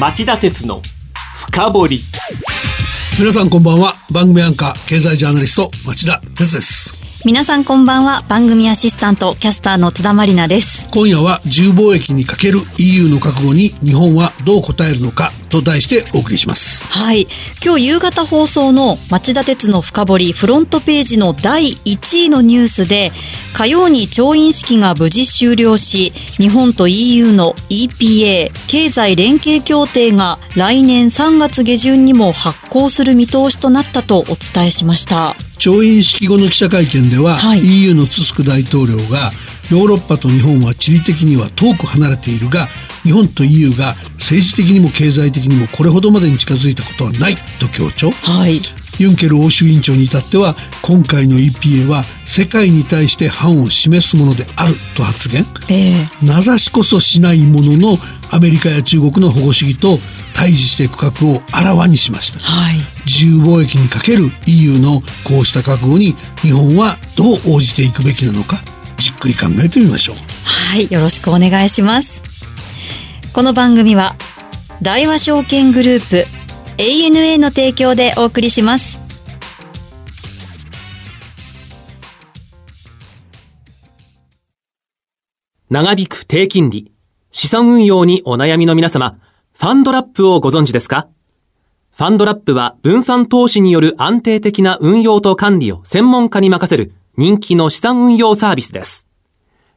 町田鉄の深掘り。皆さんこんばんは。番組アンカー経済ジャーナリスト町田鉄です。皆さんこんばんは。番組アシスタントキャスターの津田まりなです。今夜は自由貿易にかける EU の覚悟に日本はどう応えるのかと題してお送りします。はい。今日夕方放送の町田鉄の深掘りフロントページの第1位のニュースで火曜に調印式が無事終了し日本と EU の EPA 経済連携協定が来年3月下旬にも発行する見通しとなったとお伝えしました。調印式後の記者会見では、はい、EU のツスク大統領がヨーロッパと日本は地理的には遠く離れているが日本と EU が政治的にも経済的にもこれほどまでに近づいたことはないと強調、はい、ユンケル欧州委員長に至っては今回の EPA は世界に対して範を示すものであると発言、えー、名指しこそしないもののアメリカや中国の保護主義と対峙していく覚悟をあらわにしました、はい、自由貿易にかける EU のこうした覚悟に日本はどう応じていくべきなのかじっくり考えてみましょう。はいよろしくお願いします。この番組は大和証券グループ ANA の提供でお送りします。長引く低金利資産運用にお悩みの皆様ファンドラップをご存知ですか？ファンドラップは分散投資による安定的な運用と管理を専門家に任せる人気の資産運用サービスです。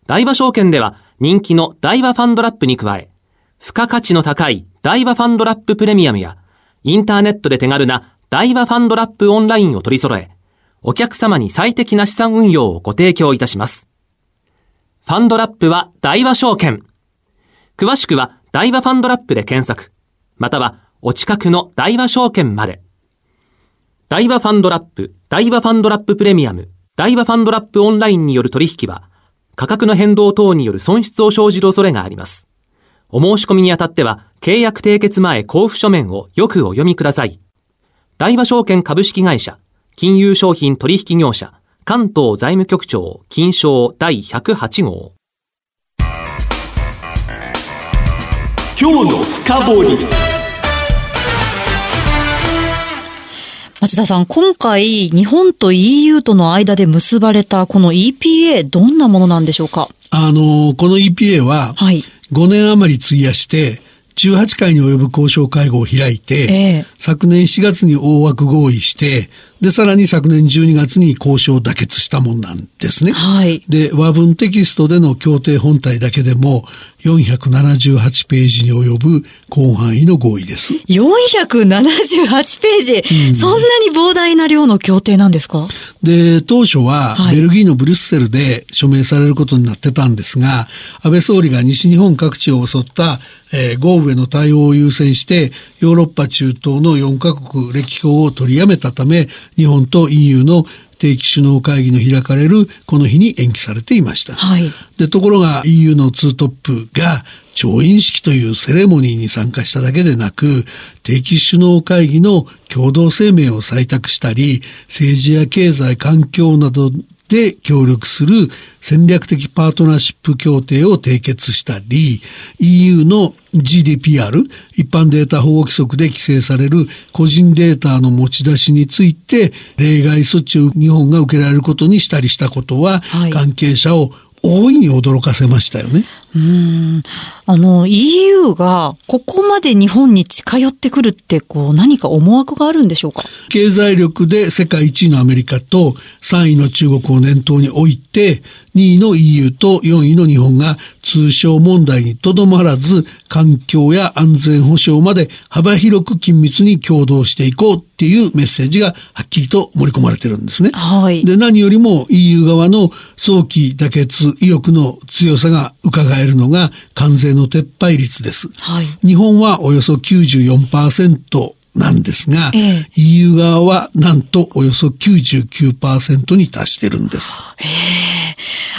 大和証券では人気の大和ファンドラップに加え、付加価値の高い大和ファンドラッププレミアムや、インターネットで手軽な大和ファンドラップオンラインを取り揃え、お客様に最適な資産運用をご提供いたします。ファンドラップは大和証券。詳しくは大和ファンドラップで検索、またはお近くの大和証券まで。大和ファンドラップ、大和ファンドラッププレミアム、大和ファンドラップオンラインによる取引は、価格の変動等による損失を生じる恐れがあります。お申し込みにあたっては、契約締結前交付書面をよくお読みください。大和証券株式会社、金融商品取引業者、関東財務局長、金賞第108号。今日の深掘り町田さん、今回、日本と EU との間で結ばれたこの EPA、どんなものなんでしょうか？あの、この EPA は、5年余り費やして、18回に及ぶ交渉会合を開いて、えー、昨年7月に大枠合意して、で、さらに昨年12月に交渉を妥結したもんなんですね。はい。で、和文テキストでの協定本体だけでも478ページに及ぶ広範囲の合意です。478ページ、うん、そんなに膨大な量の協定なんですか？で、当初はベルギーのブリュッセルで署名されることになってたんですが、安倍総理が西日本各地を襲ったえー、豪雨への対応を優先してヨーロッパ中東の4カ国歴訪を取りやめたため日本と EU の定期首脳会議の開かれるこの日に延期されていました。はい、でところが EU のツートップが調印式というセレモニーに参加しただけでなく定期首脳会議の共同声明を採択したり政治や経済環境などで協力する戦略的パートナーシップ協定を締結したり、EU の GDPR、一般データ保護規則で規制される個人データの持ち出しについて、例外措置を日本が受けられることにしたりしたことは、関係者を大いに驚かせましたよね。うん。あの EU がここまで日本に近寄ってくるってこう何か思惑があるんでしょうか？経済力で世界1位のアメリカと3位の中国を念頭に置いて2位の EU と4位の日本が通商問題にとどまらず環境や安全保障まで幅広く緊密に共同していこうっていうメッセージがはっきりと盛り込まれてるんですね。はい、で何よりも EU 側の早期妥結意欲の強さが伺えるのが関税の撤廃率です。はい、日本はおよそ94%なんですが、ええ、EU 側はなんとおよそ99%に達してるんです。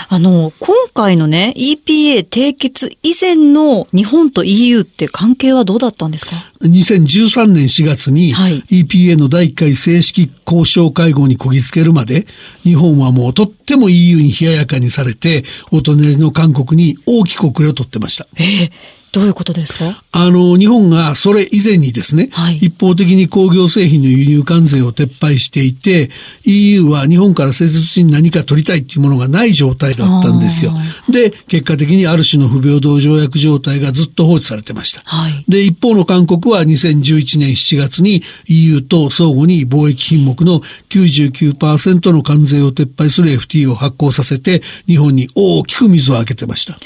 あの、今回のね、EPA 締結以前の日本と EU って関係はどうだったんですか？2013年4月に EPA の第1回正式交渉会合にこぎつけるまで、日本はもうとっても EU に冷ややかにされて、お隣の韓国に大きく遅れを取ってました。えーどういうことですか？あの、日本がそれ以前にですね、はい一方的に工業製品の輸入関税を撤廃していて、EU は日本から切実に何か取りたいっていうものがない状態だったんですよ。で、結果的にある種の不平等条約状態がずっと放置されてました。はいで、一方の韓国は2011年7月に EU と相互に貿易品目の99%の関税を撤廃する FT を発行させて、日本に大きく水をあけてました。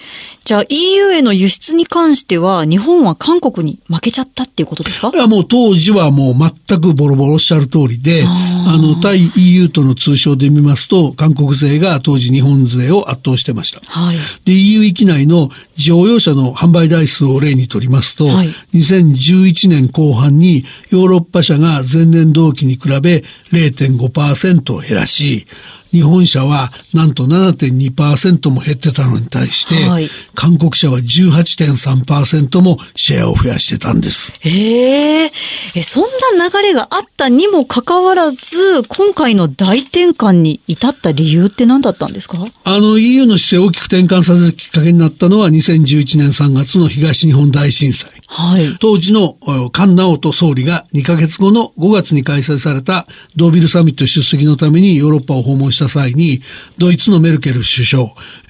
じゃあ EU への輸出に関しては日本は韓国に負けちゃったっていうことですか？いやもう当時はもう全くボロボロおっしゃる通りで、あの、対 EU との通称で見ますと、韓国勢が当時日本勢を圧倒してました。はい。で、EU 域内の乗用車の販売台数を例にとりますと、はい2011年後半にヨーロッパ車が前年同期に比べ0.5%減らし、日本車はなんと7.2%も減ってたのに対して、はい韓国車は18.3%もシェアを増やしてたんです。えええ、そんな流れがあったにもかかわらず、今回の大転換に至った理由って何だったんですか？あの EU の姿勢を大きく転換させるきっかけになったのは2011年3月の東日本大震災。はい。当時のお菅直人総理が2ヶ月後の5月に開催されたドービルサミット出席のためにヨーロッパを訪問したた際に、ドイツのメルケル首相、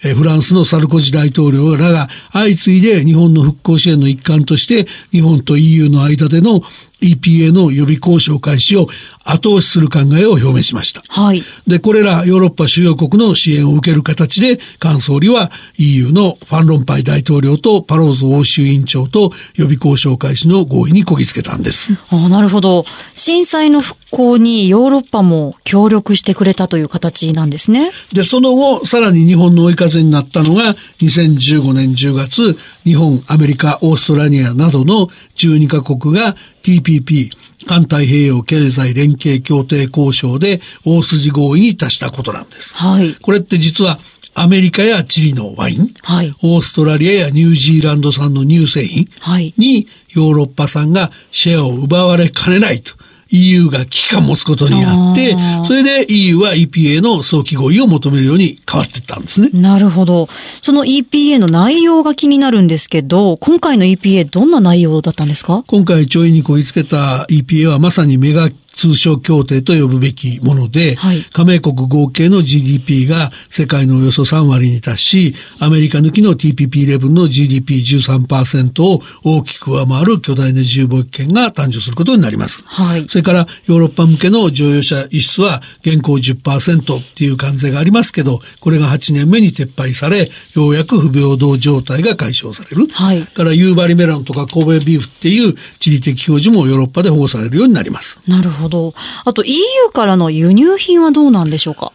えーフランスのサルコジ大統領らが相次いで日本の復興支援の一環として日本と EU の間での EPA の予備交渉開始を後押しする考えを表明しました。はい。で、これらヨーロッパ主要国の支援を受ける形で、菅総理は EU のファン・ロンパイ大統領とパローズ欧州委員長と予備交渉開始の合意にこぎつけたんです。あなるほど。震災の復興にヨーロッパも協力してくれたという形なんですね。で、その後、さらに日本の追い風になったのが、2015年10月、日本、アメリカ、オーストラリアなどの12カ国が TPP、環太平洋経済連携協定交渉で大筋合意に達したことなんです。はい。これって実はアメリカやチリのワイン、はいオーストラリアやニュージーランド産の乳製品はいにヨーロッパ産がシェアを奪われかねないと EU が危機感を持つことになってそれで EU は EPA の早期合意を求めるように変わっていったんですね。なるほど。その EPA の内容が気になるんですけど、今回の EPA どんな内容だったんですか？今回調印にこぎつけた EPA はまさにメガ通商協定と呼ぶべきもので、はい加盟国合計の GDP が世界のおよそ3割に達し、アメリカ抜きの TPP11 の GDP13% を大きく上回る巨大な自由貿易圏が誕生することになります。はいそれからヨーロッパ向けの乗用車輸出は現行10%っていう関税がありますけど、これが8年目に撤廃され、ようやく不平等状態が解消される。はいから夕張メロンとか神戸ビーフっていう地理的表示もヨーロッパで保護されるようになります。なるほど。あと EU からの輸入品はどうなんでしょうか？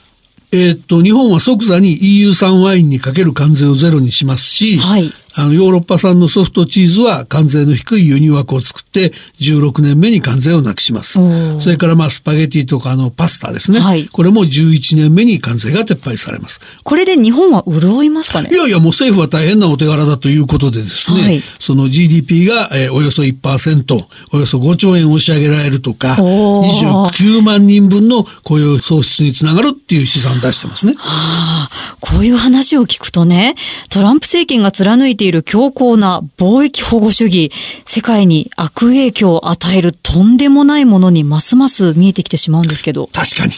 えーっと、日本は即座に EU 産ワインにかける関税をゼロにしますし、はいあの、ヨーロッパ産のソフトチーズは関税の低い輸入枠を作って、16年目に関税をなくします。それからまあ、スパゲティとかあの、パスタですね。はいこれも11年目に関税が撤廃されます。これで日本は潤いますかね？いやいや、もう政府は大変なお手柄だということでですね、はいその GDP が、えーおよそ1%、およそ5兆円押し上げられるとか、おー29万人分の雇用創出につながるっていう試算を出してますね。ああ、こういう話を聞くとね、トランプ政権が貫いている強硬な貿易保護主義、世界に悪影響を与えるとんでもないものにますます見えてきてしまうんですけど。確かに。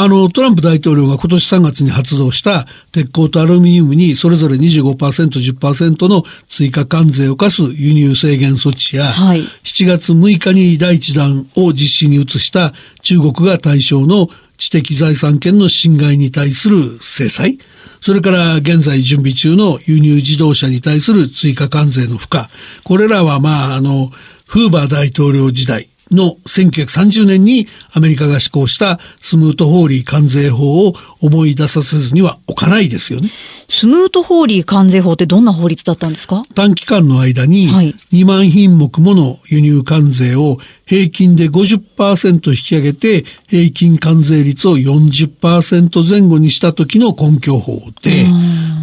あの、トランプ大統領が今年3月に発動した鉄鋼とアルミニウムにそれぞれ25%、10%の追加関税を課す輸入制限措置や、はい7月6日に第一弾を実施に移した中国が対象の知的財産権の侵害に対する制裁、それから現在準備中の輸入自動車に対する追加関税の負荷、これらはまあ、あの、フーバー大統領時代、の1930年にアメリカが施行したスムートホーリー関税法を思い出させずにはおかないですよね。スムートホーリー関税法ってどんな法律だったんですか？短期間の間にはい。2万品目もの輸入関税を平均で50%引き上げて平均関税率を40%前後にした時の根拠法で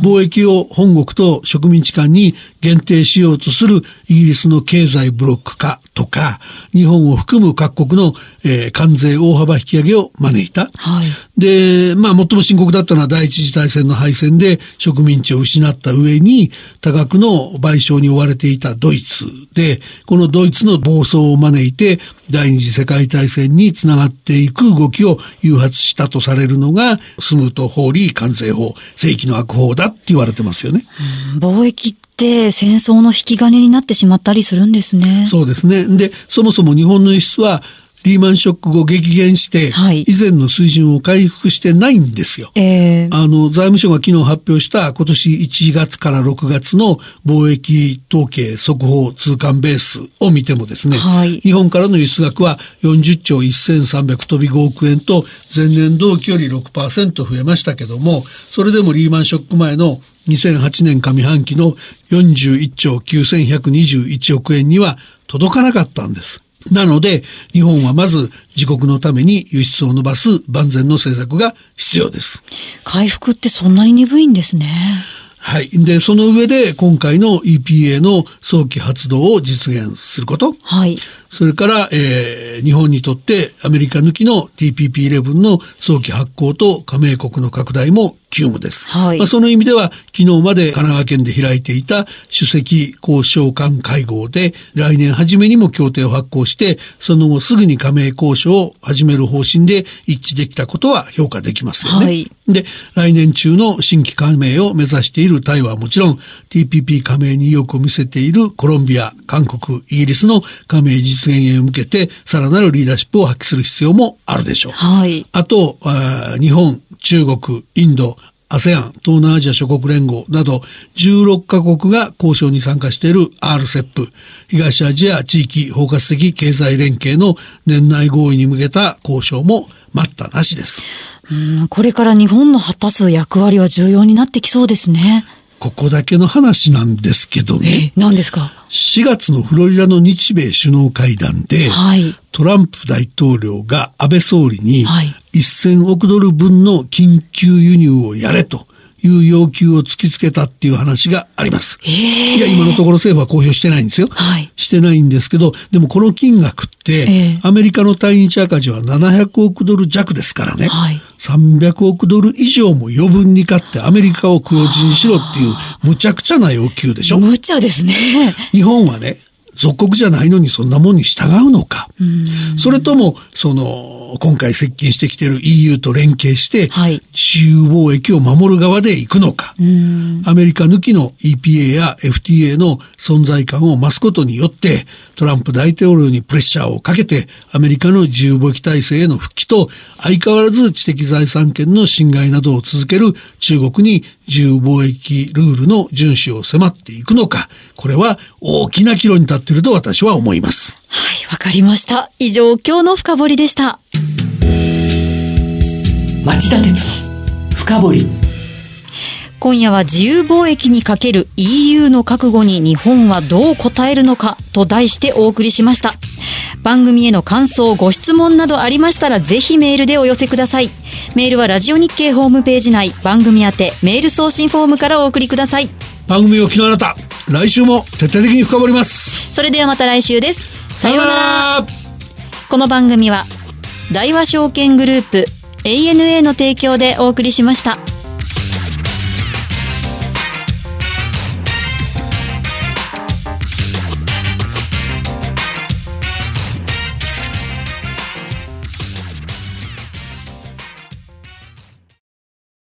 貿易を本国と植民地間に限定しようとするイギリスの経済ブロック化とか日本をも含む各国の、えー、関税大幅引き上げを招いた。はい。で、まあ、最も深刻だったのは第一次大戦の敗戦で植民地を失った上に多額の賠償に追われていたドイツで、このドイツの暴走を招いて第二次世界大戦につながっていく動きを誘発したとされるのがスムート・ホーリー関税法、正規の悪法だって言われてますよね。貿易って戦争の引き金になってしまったりするんですね。そうですね。で、そもそも日本の輸出はリーマンショック後激減して、以前の水準を回復してないんですよ。えー、あの、財務省が昨日発表した今年1月から6月の貿易統計速報通関ベースを見てもですね、はい、日本からの輸出額は40兆1300飛び5億円と前年同期より6%増えましたけども、それでもリーマンショック前の2008年上半期の41兆9121億円には届かなかったんです。なので、日本はまず自国のために輸出を伸ばす万全の政策が必要です。回復ってそんなに鈍いんですね。はい。で、その上で今回の EPA の早期発動を実現すること。はい。それから、えー、日本にとってアメリカ抜きの TPP11 の早期発行と加盟国の拡大も急務です。はい、まあ、その意味では昨日まで神奈川県で開いていた首席交渉官会合で来年初めにも協定を発行してその後すぐに加盟交渉を始める方針で一致できたことは評価できますよね。はい、で来年中の新規加盟を目指しているタイはもちろん TPP 加盟に意欲を見せているコロンビア、韓国、イギリスの加盟実現へ向けてさらなるリーダーシップを発揮する必要もあるでしょう。はい、あとあ日本、中国、インド、ASEAN、東南アジア諸国連合など16カ国が交渉に参加している RCEP、東アジア地域包括的経済連携の年内合意に向けた交渉も待ったなしです。うんこれから日本の果たす役割は重要になってきそうですね。ここだけの話なんですけどね。何ですか ?4 月のフロリダの日米首脳会談で、はい、トランプ大統領が安倍総理に、1000億ドル分の緊急輸入をやれという要求を突きつけたっていう話があります。いや、今のところ政府は公表してないんですよ。はい、してないんですけど、でもこの金額って、アメリカの対日赤字は700億ドル弱ですからね。はい、300億ドル以上も余分に買ってアメリカを黒字にしろっていうむちゃくちゃな要求でしょ。無茶ですね。日本はね、属国じゃないのにそんなもんに従うのか。それとも、その、今回接近してきている EU と連携して、自由貿易を守る側で行くのか。アメリカ抜きの EPA や FTA の存在感を増すことによって、トランプ大統領にプレッシャーをかけて、アメリカの自由貿易体制への復帰と、相変わらず知的財産権の侵害などを続ける中国に自由貿易ルールの遵守を迫っていくのか、これは大きな岐路に立っていると私は思います。はい、わかりました。以上、今日の深掘りでした。町田鉄の深掘り。今夜は自由貿易にかける EU の覚悟に日本はどう応えるのかと題してお送りしました。番組への感想、ご質問などありましたらぜひメールでお寄せください。メールはラジオ日経ホームページ内番組宛てメール送信フォームからお送りください。番組を聞きのあなた、来週も徹底的に深掘ります。それではまた来週です。さようなら。この番組は大和証券グループ ANA の提供でお送りしました。